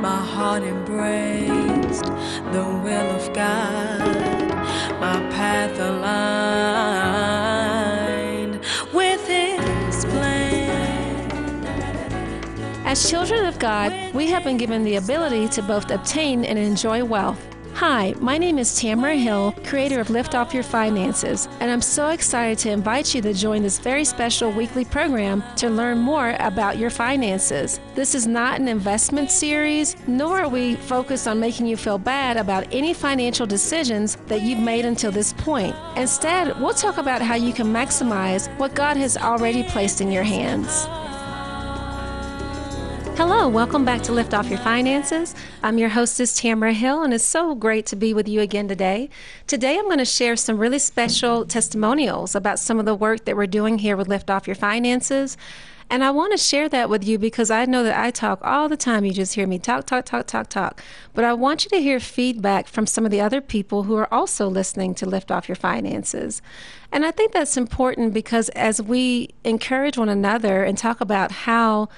my heart embraced the will of God, my path aligned with His plan. As children of God, we have been given the ability to both obtain and enjoy wealth. Hi, my name is Tamara Hill, creator of Lift Off Your Finances, and I'm so excited to invite you to join this very special weekly program to learn more about your finances. This is not an investment series, nor are we focused on making you feel bad about any financial decisions that you've made until this point. Instead, we'll talk about how you can maximize what God has already placed in your hands. Hello, welcome back to Lift Off Your Finances. I'm your hostess, Tamara Hill, and it's so great to be with you again today. Today, I'm going to share some really special testimonials about some of the work that we're doing here with Lift Off Your Finances. And I want to share that with you because I know that I talk all the time. You just hear me talk, talk, talk, talk, talk. But I want you to hear feedback from some of the other people who are also listening to Lift Off Your Finances. And I think that's important because as we encourage one another and talk about how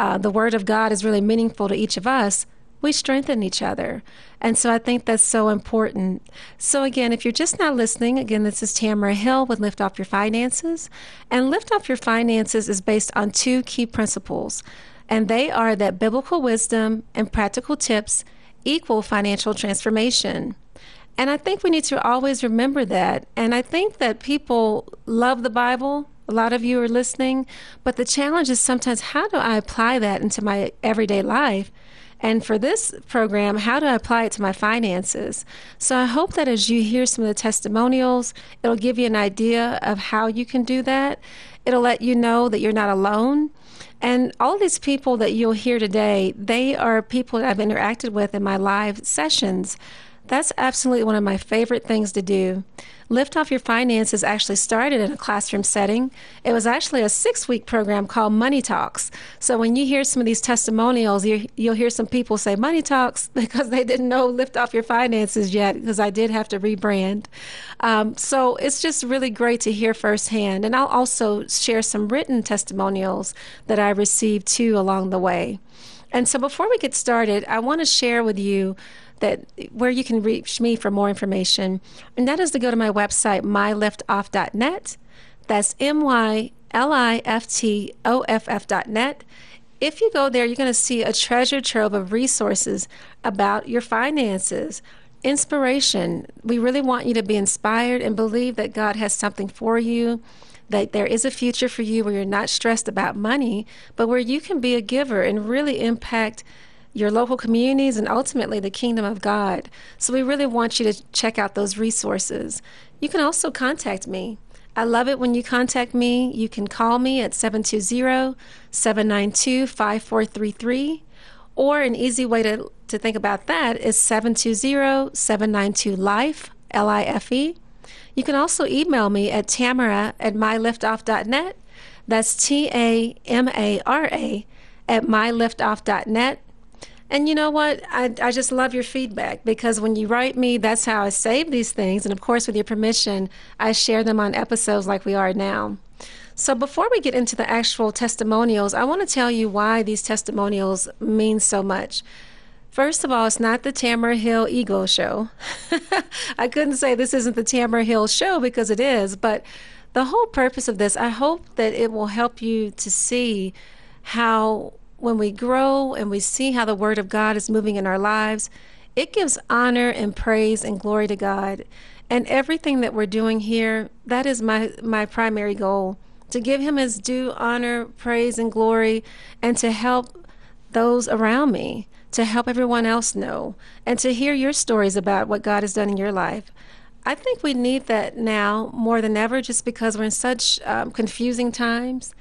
uh, the Word of God is really meaningful to each of us, we strengthen each other. And so I think that's so important. So, again, if you're just not listening, again, this is Tamara Hill with Lift Off Your Finances. And Lift Off Your Finances is based on two key principles, and they are that biblical wisdom and practical tips equal financial transformation. And I think we need to always remember that. And I think that people love the Bible a lot of you are listening, but the challenge is sometimes how do I apply that into my everyday life? And for this program, how do I apply it to my finances? So I hope that as you hear some of the testimonials, it'll give you an idea of how you can do that. It'll let you know that you're not alone. And all these people that you'll hear today, they are people that I've interacted with in my live sessions. That's absolutely one of my favorite things to do. Lift Off Your Finances actually started in a classroom setting. It was actually a six week program called Money Talks. So when you hear some of these testimonials, you, will hear some people say Money Talks because they didn't know Lift Off Your Finances yet, because I did have to rebrand. Um, so it's just really great to hear firsthand. And I'll also share some written testimonials that I received too along the way. And so before we get started, I want to share with you that where you can reach me for more information, and that is to go to my website, myliftoff.net. That's M Y L I F T O F F.net. If you go there, you're going to see a treasure trove of resources about your finances, inspiration. We really want you to be inspired and believe that God has something for you, that there is a future for you where you're not stressed about money, but where you can be a giver and really impact your local communities, and ultimately the kingdom of God. So we really want you to check out those resources. You can also contact me. I love it when you contact me. You can call me at 720 792 5433. Or an easy way to, to think about that is 720 792 LIFE, L I F E. You can also email me at tamara at myliftoff.net. That's T A M A R A at myliftoff.net. And you know what? I, I just love your feedback because when you write me, that's how I save these things. And of course, with your permission, I share them on episodes like we are now. So before we get into the actual testimonials, I want to tell you why these testimonials mean so much. First of all, it's not the Tamara Hill Ego Show. I couldn't say this isn't the Tamara Hill Show because it is, but the whole purpose of this, I hope that it will help you to see how when we grow and we see how the Word of God is moving in our lives, it gives honor and praise and glory to God. And everything that we're doing here, that is my, my primary goal to give Him His due honor, praise, and glory, and to help those around me, to help everyone else know, and to hear your stories about what God has done in your life. I think we need that now more than ever just because we're in such um, confusing times.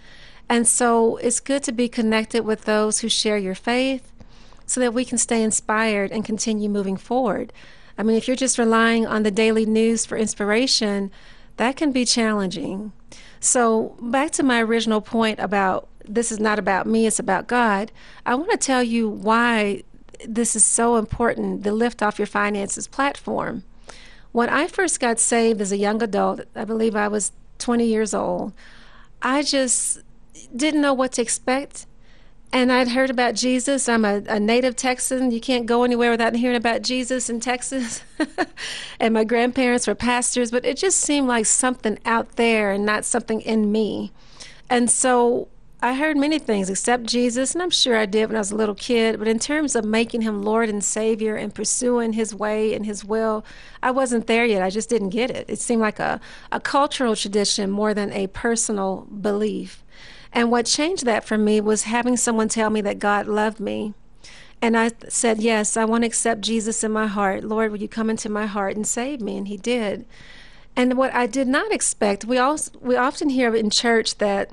And so it's good to be connected with those who share your faith so that we can stay inspired and continue moving forward. I mean, if you're just relying on the daily news for inspiration, that can be challenging. So, back to my original point about this is not about me, it's about God. I want to tell you why this is so important the Lift Off Your Finances platform. When I first got saved as a young adult, I believe I was 20 years old, I just didn't know what to expect. and I'd heard about Jesus. I'm a, a, native Texan. You can't go anywhere without hearing about Jesus in Texas. and my grandparents were pastors, but it just seemed like something out there and not something in me. And so I heard many things except Jesus, and I'm sure I did when I was a little kid. But in terms of making him Lord and Savior and pursuing his way and his will, I wasn't there yet. I just didn't get it. It seemed like a, a cultural tradition more than a personal belief. And what changed that for me was having someone tell me that God loved me. And I said, Yes, I want to accept Jesus in my heart. Lord, will you come into my heart and save me? And He did. And what I did not expect, we, also, we often hear in church that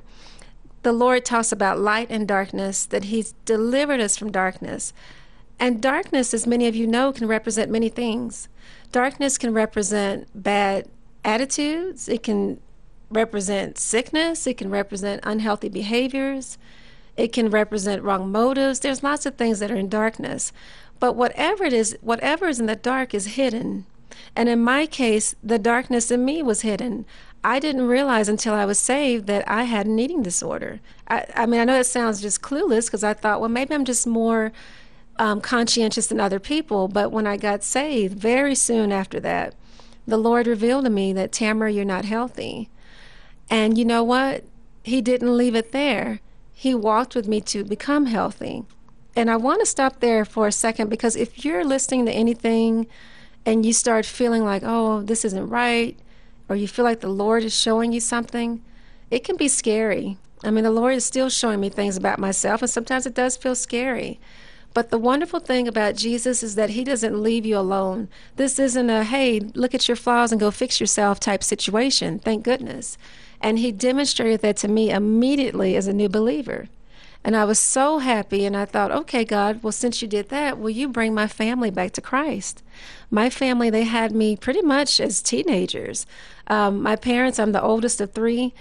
the Lord talks about light and darkness, that He's delivered us from darkness. And darkness, as many of you know, can represent many things. Darkness can represent bad attitudes, it can represent sickness, it can represent unhealthy behaviors, it can represent wrong motives. There's lots of things that are in darkness. But whatever it is, whatever is in the dark is hidden. And in my case, the darkness in me was hidden. I didn't realize until I was saved that I had an eating disorder. I, I mean, I know it sounds just clueless because I thought, well, maybe I'm just more um, conscientious than other people. But when I got saved, very soon after that, the Lord revealed to me that, Tamara, you're not healthy. And you know what? He didn't leave it there. He walked with me to become healthy. And I want to stop there for a second because if you're listening to anything and you start feeling like, oh, this isn't right, or you feel like the Lord is showing you something, it can be scary. I mean, the Lord is still showing me things about myself, and sometimes it does feel scary. But the wonderful thing about Jesus is that he doesn't leave you alone. This isn't a, hey, look at your flaws and go fix yourself type situation. Thank goodness. And he demonstrated that to me immediately as a new believer. And I was so happy, and I thought, okay, God, well, since you did that, will you bring my family back to Christ? My family, they had me pretty much as teenagers. Um, my parents, I'm the oldest of three,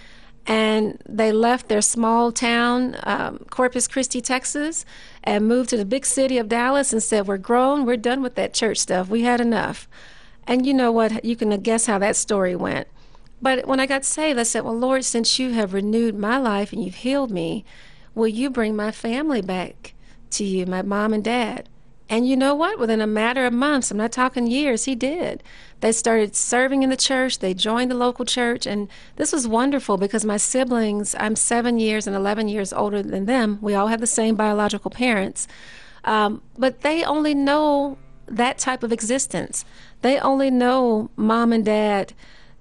and they left their small town, um, Corpus Christi, Texas, and moved to the big city of Dallas and said, We're grown, we're done with that church stuff, we had enough. And you know what? You can guess how that story went. But when I got saved, I said, Well, Lord, since you have renewed my life and you've healed me, will you bring my family back to you, my mom and dad? And you know what? Within a matter of months, I'm not talking years, he did. They started serving in the church, they joined the local church, and this was wonderful because my siblings, I'm seven years and 11 years older than them. We all have the same biological parents. Um, but they only know that type of existence. They only know mom and dad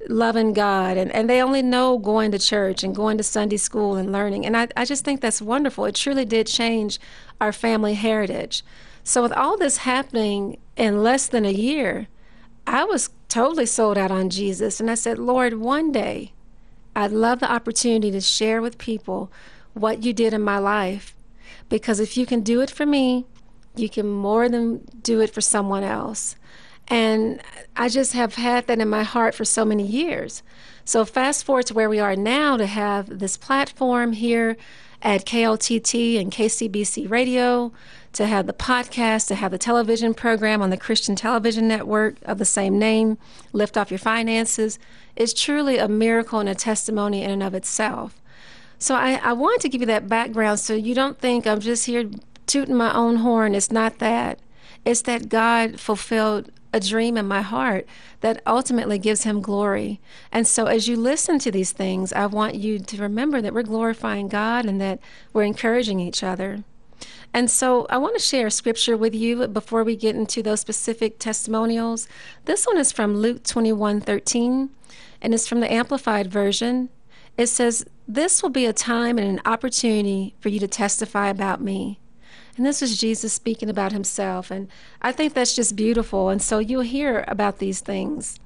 loving God and, and they only know going to church and going to Sunday school and learning. And I, I just think that's wonderful. It truly did change our family heritage. So, with all this happening in less than a year, I was totally sold out on Jesus. And I said, Lord, one day I'd love the opportunity to share with people what you did in my life. Because if you can do it for me, you can more than do it for someone else. And I just have had that in my heart for so many years. So, fast forward to where we are now to have this platform here at KLTT and KCBC Radio, to have the podcast, to have the television program on the Christian Television Network of the same name, Lift Off Your Finances, is truly a miracle and a testimony in and of itself. So, I, I wanted to give you that background so you don't think I'm just here tooting my own horn. It's not that. It's that God fulfilled a dream in my heart that ultimately gives him glory. And so as you listen to these things, I want you to remember that we're glorifying God and that we're encouraging each other. And so I want to share scripture with you before we get into those specific testimonials. This one is from Luke 21 13, and it's from the Amplified Version. It says, This will be a time and an opportunity for you to testify about me. And this was Jesus speaking about himself. And I think that's just beautiful. And so you'll hear about these things.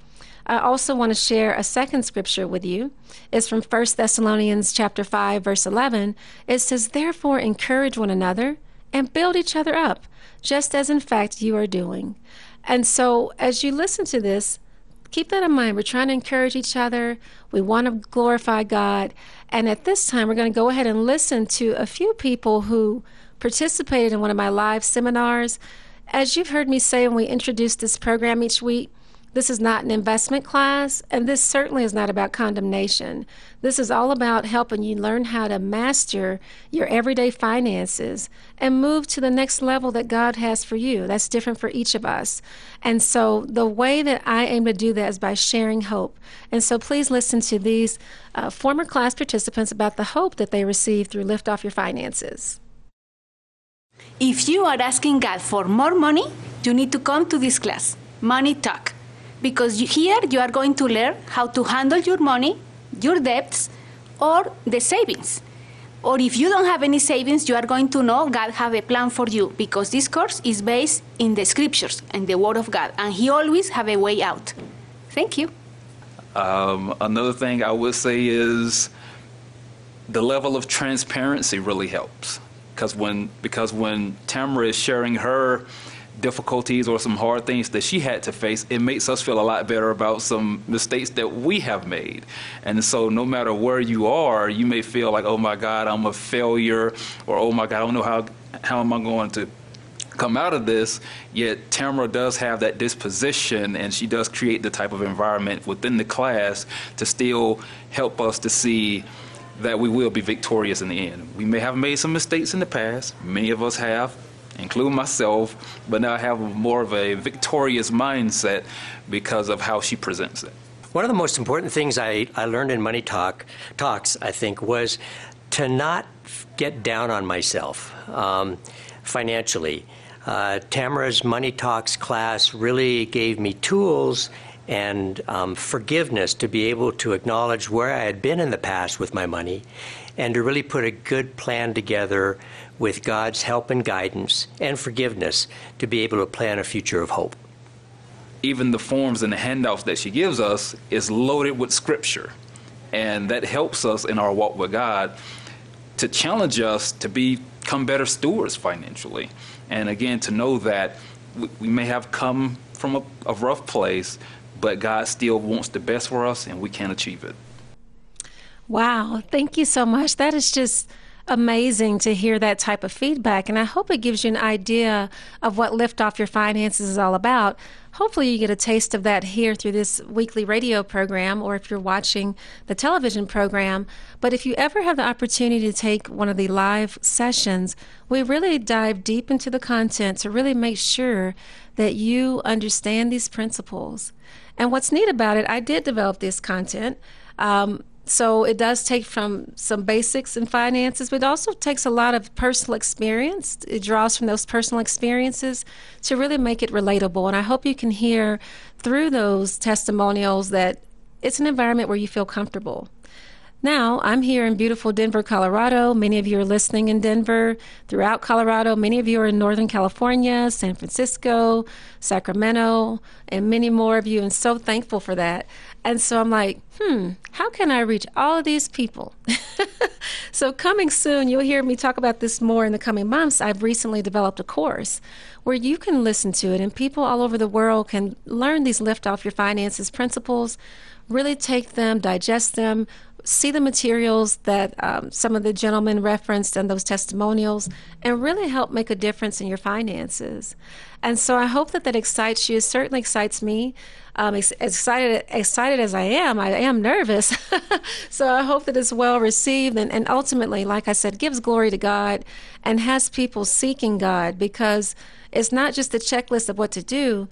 I also want to share a second scripture with you. It's from 1 Thessalonians chapter 5 verse 11. It says, "Therefore encourage one another and build each other up, just as in fact you are doing." And so as you listen to this, keep that in mind. We're trying to encourage each other. We want to glorify God. And at this time, we're going to go ahead and listen to a few people who participated in one of my live seminars. As you've heard me say when we introduce this program each week, This is not an investment class, and this certainly is not about condemnation. This is all about helping you learn how to master your everyday finances and move to the next level that God has for you. That's different for each of us. And so, the way that I aim to do that is by sharing hope. And so, please listen to these uh, former class participants about the hope that they receive through Lift Off Your Finances. If you are asking God for more money, you need to come to this class, Money Talk because here you are going to learn how to handle your money, your debts, or the savings. Or if you don't have any savings, you are going to know God have a plan for you because this course is based in the scriptures and the Word of God, and He always have a way out. Thank you. Um, another thing I would say is the level of transparency really helps because when because when Tamara is sharing her difficulties or some hard things that she had to face, it makes us feel a lot better about some mistakes that we have made. And so, no matter where you are, you may feel like, oh my God, I'm a failure, or oh my God, I don't know how, how am I going to come out of this. Yet, Tamara does have that disposition, and she does create the type of environment within the class to still help us to see that we will be victorious in the end. We may have made some mistakes in the past, many of us have including myself, but now I have more of a victorious mindset because of how she presents it. One of the most important things I, I learned in Money Talk talks, I think, was to not get down on myself um, financially. Uh, Tamara's Money Talks class really gave me tools and um, forgiveness to be able to acknowledge where I had been in the past with my money and to really put a good plan together with God's help and guidance and forgiveness to be able to plan a future of hope. Even the forms and the handouts that she gives us is loaded with scripture. And that helps us in our walk with God to challenge us to become better stewards financially. And again, to know that we may have come from a, a rough place, but God still wants the best for us and we can achieve it. Wow. Thank you so much. That is just amazing to hear that type of feedback. And I hope it gives you an idea of what Lift Off Your Finances is all about. Hopefully, you get a taste of that here through this weekly radio program or if you're watching the television program. But if you ever have the opportunity to take one of the live sessions, we really dive deep into the content to really make sure that you understand these principles. And what's neat about it, I did develop this content. Um, so it does take from some basics and finances, but it also takes a lot of personal experience. It draws from those personal experiences to really make it relatable. And I hope you can hear through those testimonials that it's an environment where you feel comfortable. Now, I'm here in beautiful Denver, Colorado. Many of you are listening in Denver, throughout Colorado. Many of you are in Northern California, San Francisco, Sacramento, and many more of you, and so thankful for that. And so I'm like, hmm, how can I reach all of these people? so, coming soon, you'll hear me talk about this more in the coming months. I've recently developed a course where you can listen to it, and people all over the world can learn these lift off your finances principles, really take them, digest them, see the materials that um, some of the gentlemen referenced and those testimonials and really help make a difference in your finances. And so I hope that that excites you. It certainly excites me. Um, ex- excited, excited as I am, I am nervous. so I hope that it's well received and, and ultimately, like I said, gives glory to God and has people seeking God because it's not just a checklist of what to do.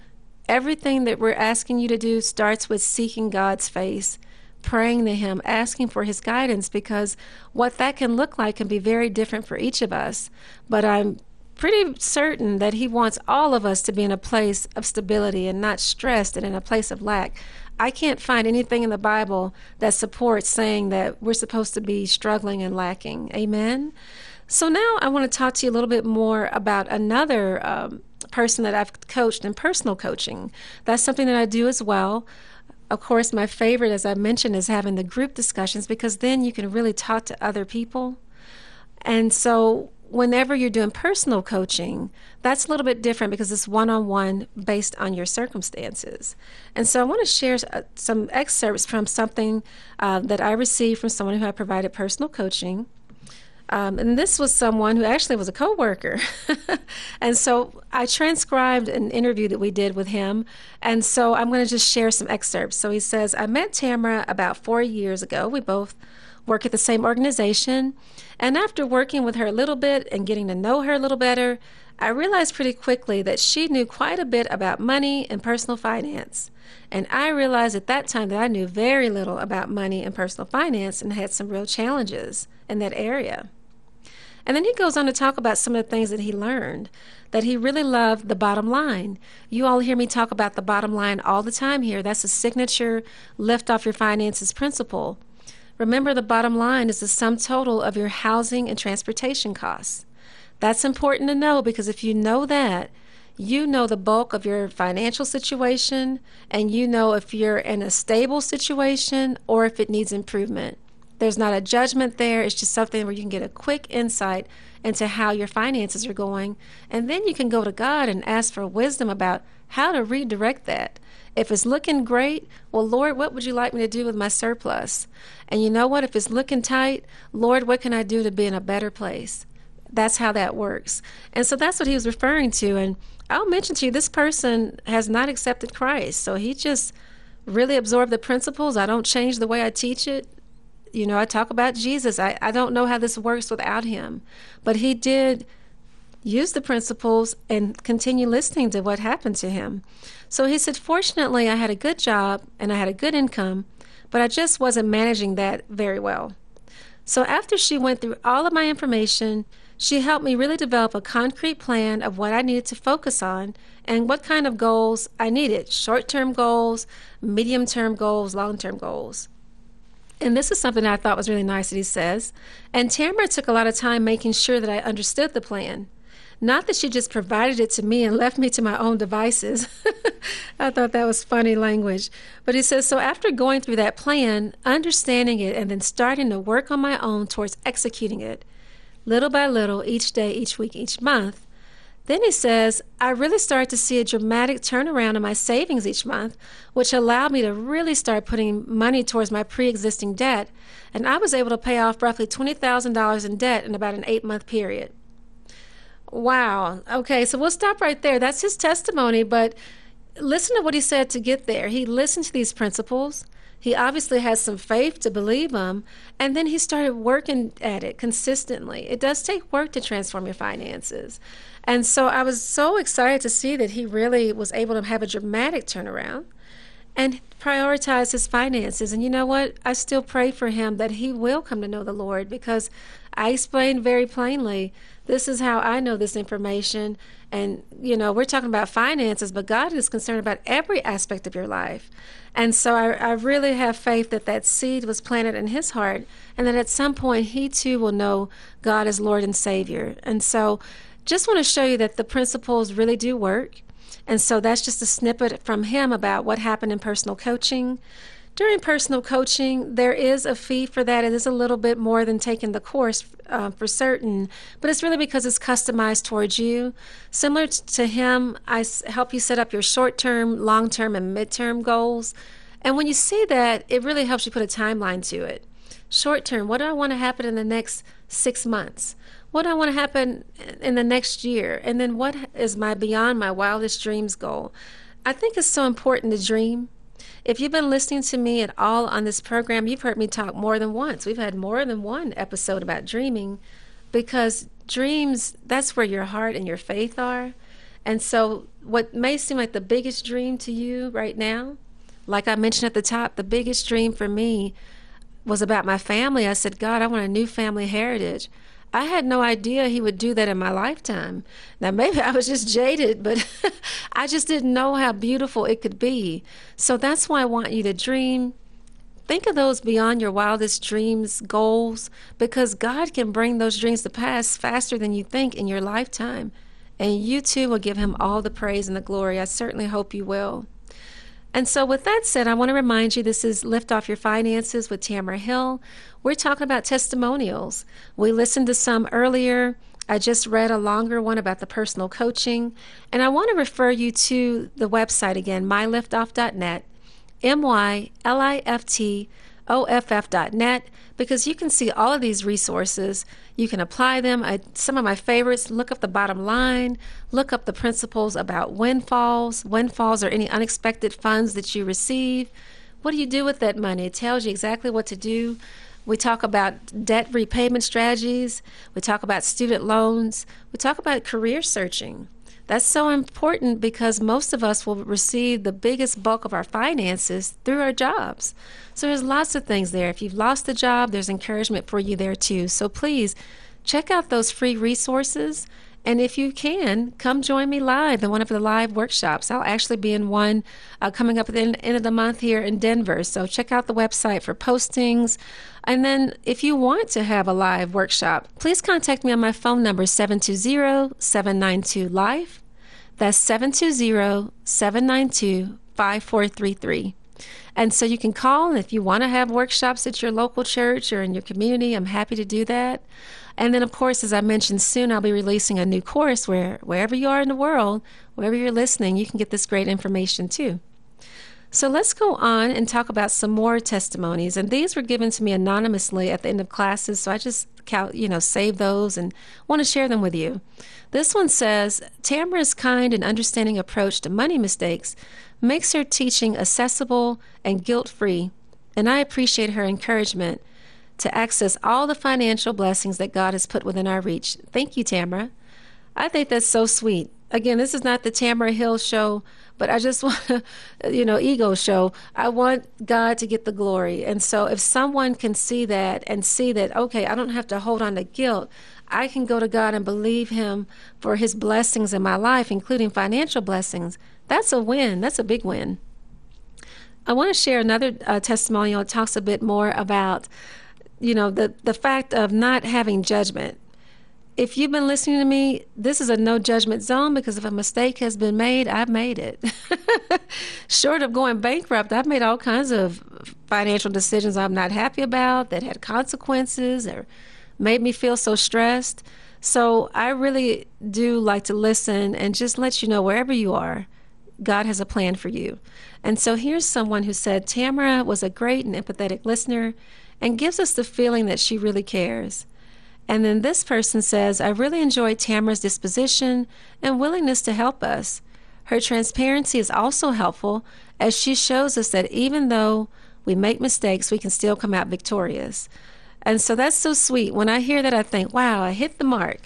Everything that we're asking you to do starts with seeking God's face praying to Him, asking for His guidance, because what that can look like can be very different for each of us. But I'm pretty certain that He wants all of us to be in a place of stability and not stressed and in a place of lack. I can't find anything in the Bible that supports saying that we're supposed to be struggling and lacking. Amen. So now I want to talk to you a little bit more about another um, person that I've coached in personal coaching. That's something that I do as well of course, my favorite, as I mentioned, is having the group discussions because then you can really talk to other people. And so, whenever you're doing personal coaching, that's a little bit different because it's one on one based on your circumstances. And so, I want to share uh, some excerpts from something uh, that I received from someone who had provided personal coaching. Um, and this was someone who actually was a coworker. and so I transcribed an interview that we did with him. And so I'm going to just share some excerpts. So he says, I met Tamara about four years ago. We both work at the same organization. And after working with her a little bit and getting to know her a little better, I realized pretty quickly that she knew quite a bit about money and personal finance. And I realized at that time that I knew very little about money and personal finance and had some real challenges in that area. And then he goes on to talk about some of the things that he learned, that he really loved the bottom line. You all hear me talk about the bottom line all the time here. That's a signature lift off your finances principle. Remember, the bottom line is the sum total of your housing and transportation costs. That's important to know because if you know that, you know the bulk of your financial situation and you know if you're in a stable situation or if it needs improvement. There's not a judgment there. It's just something where you can get a quick insight into how your finances are going. And then you can go to God and ask for wisdom about how to redirect that. If it's looking great, well, Lord, what would you like me to do with my surplus? And you know what? If it's looking tight, Lord, what can I do to be in a better place? That's how that works. And so that's what he was referring to. And I'll mention to you, this person has not accepted Christ. So he just really absorbed the principles. I don't change the way I teach it you know, I talk about Jesus. I, I don't know how this works without him. But he did use the principles and continue listening to what happened to him. So he said, Fortunately, I had a good job and I had a good income, but I just wasn't managing that very well. So after she went through all of my information, she helped me really develop a concrete plan of what I needed to focus on and what kind of goals I needed short term goals, medium term goals, long term goals. And this is something I thought was really nice that he says. And Tamara took a lot of time making sure that I understood the plan. Not that she just provided it to me and left me to my own devices. I thought that was funny language. But he says, so after going through that plan, understanding it, and then starting to work on my own towards executing it, little by little, each day, each week, each month, then he says, I really started to see a dramatic turnaround in my savings each month, which allowed me to really start putting money towards my pre existing debt. And I was able to pay off roughly $20,000 in debt in about an eight month period. Wow. Okay, so we'll stop right there. That's his testimony, but listen to what he said to get there. He listened to these principles. He obviously has some faith to believe him. and then he started working at it consistently. It does take work to transform your finances. And so I was so excited to see that he really was able to have a dramatic turnaround and prioritize his finances. And you know what? I still pray for him that he will come to know the Lord because I explained very plainly this is how I know this information. And, you know, we're talking about finances, but God is concerned about every aspect of your life. And so I, I really have faith that that seed was planted in his heart and that at some point he too will know God as Lord and Savior. And so just want to show you that the principles really do work. And so that's just a snippet from him about what happened in personal coaching. During personal coaching, there is a fee for that. It is a little bit more than taking the course uh, for certain, but it's really because it's customized towards you. Similar to him, I help you set up your short term, long term, and mid-term goals. And when you see that, it really helps you put a timeline to it. Short term, what do I want to happen in the next six months? what do I want to happen in the next year? And then what is my beyond my wildest dreams goal? I think it's so important to dream. If you've been listening to me at all on this program, you've heard me talk more than once. We've had more than one episode about dreaming because dreams, that's where your heart and your faith are. And so, what may seem like the biggest dream to you right now, like I mentioned at the top, the biggest dream for me was about my family. I said, God, I want a new family heritage. I had no idea he would do that in my lifetime. Now, maybe I was just jaded, but I just didn't know how beautiful it could be. So that's why I want you to dream. Think of those beyond your wildest dreams, goals, because God can bring those dreams to pass faster than you think in your lifetime. And you too will give him all the praise and the glory. I certainly hope you will. And so, with that said, I want to remind you this is Lift Off Your Finances with Tamara Hill. We're talking about testimonials. We listened to some earlier. I just read a longer one about the personal coaching. And I want to refer you to the website again, myliftoff.net, M Y L I F T off.net because you can see all of these resources. You can apply them. I, some of my favorites look up the bottom line, look up the principles about windfalls. Windfalls are any unexpected funds that you receive. What do you do with that money? It tells you exactly what to do. We talk about debt repayment strategies. We talk about student loans. We talk about career searching. That's so important because most of us will receive the biggest bulk of our finances through our jobs. So there's lots of things there. If you've lost a job, there's encouragement for you there too. So please check out those free resources. And if you can, come join me live in one of the live workshops. I'll actually be in one uh, coming up at the end of the month here in Denver. So check out the website for postings. And then if you want to have a live workshop, please contact me on my phone number 720 792 LIFE. That's 720 792 5433. And so you can call, and if you want to have workshops at your local church or in your community, I'm happy to do that. And then, of course, as I mentioned, soon I'll be releasing a new course where wherever you are in the world, wherever you're listening, you can get this great information too. So let's go on and talk about some more testimonies. And these were given to me anonymously at the end of classes, so I just you know save those and want to share them with you. This one says Tamara's kind and understanding approach to money mistakes makes her teaching accessible and guilt-free, and I appreciate her encouragement to access all the financial blessings that God has put within our reach. Thank you, Tamara. I think that's so sweet. Again, this is not the Tamara Hill show but I just want to, you know, ego show. I want God to get the glory. And so if someone can see that and see that, okay, I don't have to hold on to guilt, I can go to God and believe Him for His blessings in my life, including financial blessings, that's a win. That's a big win. I want to share another uh, testimonial. It talks a bit more about, you know, the, the fact of not having judgment if you've been listening to me, this is a no judgment zone because if a mistake has been made, I've made it. Short of going bankrupt, I've made all kinds of financial decisions I'm not happy about that had consequences or made me feel so stressed. So I really do like to listen and just let you know wherever you are, God has a plan for you. And so here's someone who said Tamara was a great and empathetic listener and gives us the feeling that she really cares. And then this person says, I really enjoyed Tamara's disposition and willingness to help us. Her transparency is also helpful as she shows us that even though we make mistakes, we can still come out victorious. And so that's so sweet. When I hear that, I think, wow, I hit the mark.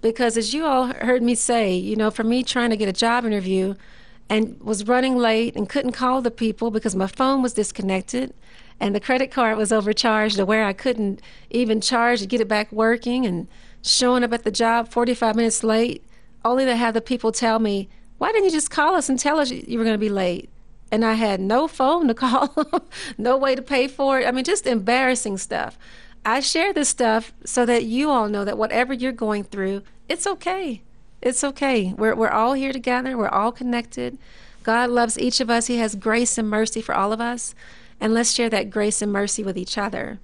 Because as you all heard me say, you know, for me trying to get a job interview and was running late and couldn't call the people because my phone was disconnected and the credit card was overcharged to where I couldn't even charge to get it back working and showing up at the job 45 minutes late, only to have the people tell me, Why didn't you just call us and tell us you were going to be late? And I had no phone to call, no way to pay for it. I mean, just embarrassing stuff. I share this stuff so that you all know that whatever you're going through, it's okay. It's okay. We're, we're all here together, we're all connected. God loves each of us, He has grace and mercy for all of us and let's share that grace and mercy with each other.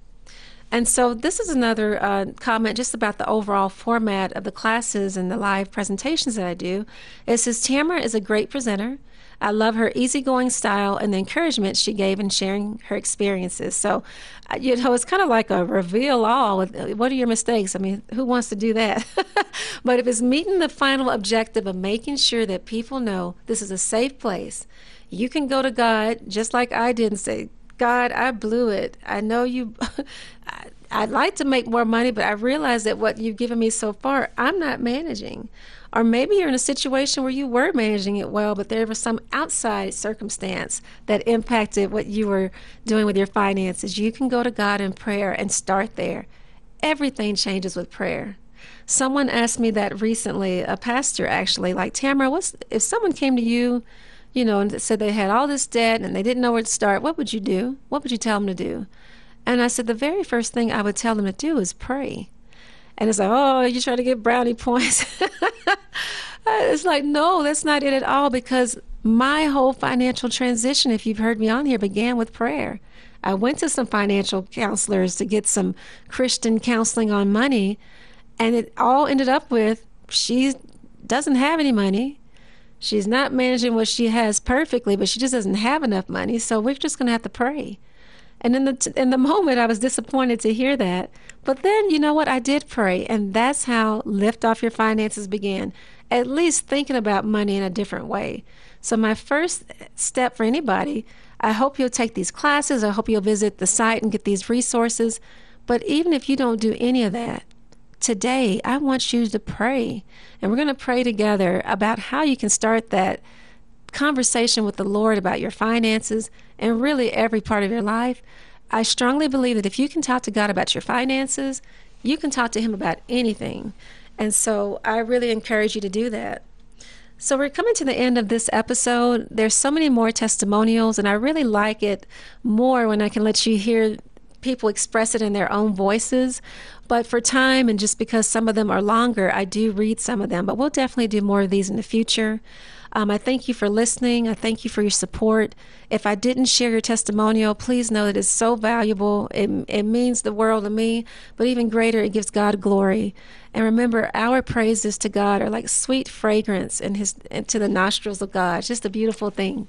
And so, this is another uh, comment just about the overall format of the classes and the live presentations that I do. It says Tamara is a great presenter. I love her easygoing style and the encouragement she gave in sharing her experiences. So, uh, you know, it's kind of like a reveal all. With, uh, what are your mistakes? I mean, who wants to do that? but if it's meeting the final objective of making sure that people know this is a safe place, you can go to God just like I did and say, God, I blew it. I know you. I'd like to make more money, but I realize that what you've given me so far, I'm not managing. Or maybe you're in a situation where you were managing it well, but there was some outside circumstance that impacted what you were doing with your finances. You can go to God in prayer and start there. Everything changes with prayer. Someone asked me that recently, a pastor actually, like, Tamara, what's, if someone came to you you know, and said they had all this debt and they didn't know where to start, what would you do? What would you tell them to do? And I said, the very first thing I would tell them to do is pray. And it's like, oh, you try to get brownie points. Uh, it's like, no, that's not it at all because my whole financial transition, if you've heard me on here, began with prayer. I went to some financial counselors to get some Christian counseling on money, and it all ended up with she doesn't have any money. She's not managing what she has perfectly, but she just doesn't have enough money. So we're just going to have to pray. And in the in the moment, I was disappointed to hear that. But then, you know what? I did pray, and that's how lift off your finances began. At least thinking about money in a different way. So my first step for anybody, I hope you'll take these classes. I hope you'll visit the site and get these resources. But even if you don't do any of that, today I want you to pray. And we're going to pray together about how you can start that conversation with the Lord about your finances and really every part of your life. I strongly believe that if you can talk to God about your finances, you can talk to Him about anything. And so I really encourage you to do that. So we're coming to the end of this episode. There's so many more testimonials, and I really like it more when I can let you hear people express it in their own voices. But for time and just because some of them are longer, I do read some of them. But we'll definitely do more of these in the future. Um, I thank you for listening. I thank you for your support. If I didn't share your testimonial, please know that it's so valuable. It, it means the world to me, but even greater, it gives God glory. And remember, our praises to God are like sweet fragrance in his into the nostrils of God. It's just a beautiful thing.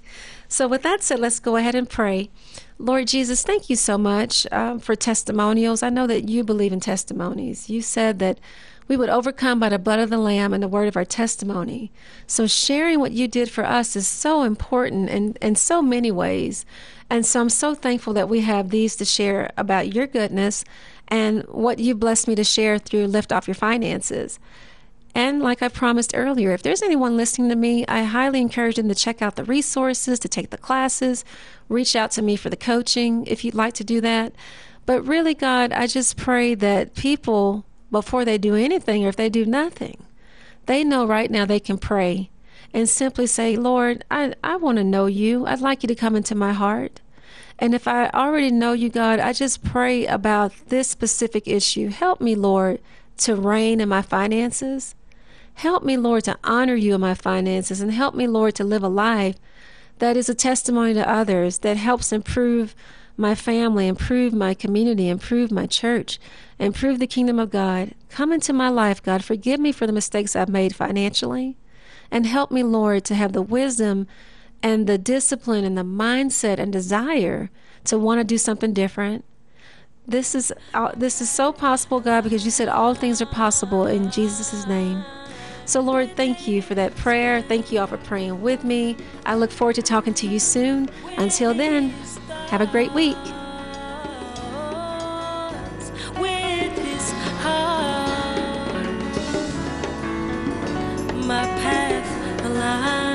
So, with that said, let's go ahead and pray. Lord Jesus, thank you so much um, for testimonials. I know that you believe in testimonies. You said that we would overcome by the blood of the Lamb and the word of our testimony. So, sharing what you did for us is so important in, in so many ways. And so, I'm so thankful that we have these to share about your goodness and what you blessed me to share through Lift Off Your Finances. And like I promised earlier, if there's anyone listening to me, I highly encourage them to check out the resources, to take the classes, reach out to me for the coaching if you'd like to do that. But really, God, I just pray that people before they do anything or if they do nothing. They know right now they can pray and simply say, Lord, I, I want to know you. I'd like you to come into my heart. And if I already know you, God, I just pray about this specific issue. Help me, Lord, to rein in my finances. Help me, Lord, to honor you in my finances. And help me, Lord, to live a life that is a testimony to others, that helps improve my family, improve my community, improve my church, improve the kingdom of God. Come into my life, God. Forgive me for the mistakes I've made financially. And help me, Lord, to have the wisdom and the discipline and the mindset and desire to want to do something different. This is uh, this is so possible, God, because you said all things are possible in Jesus' name. So, Lord, thank you for that prayer. Thank you all for praying with me. I look forward to talking to you soon. Until then, have a great week. my path alive.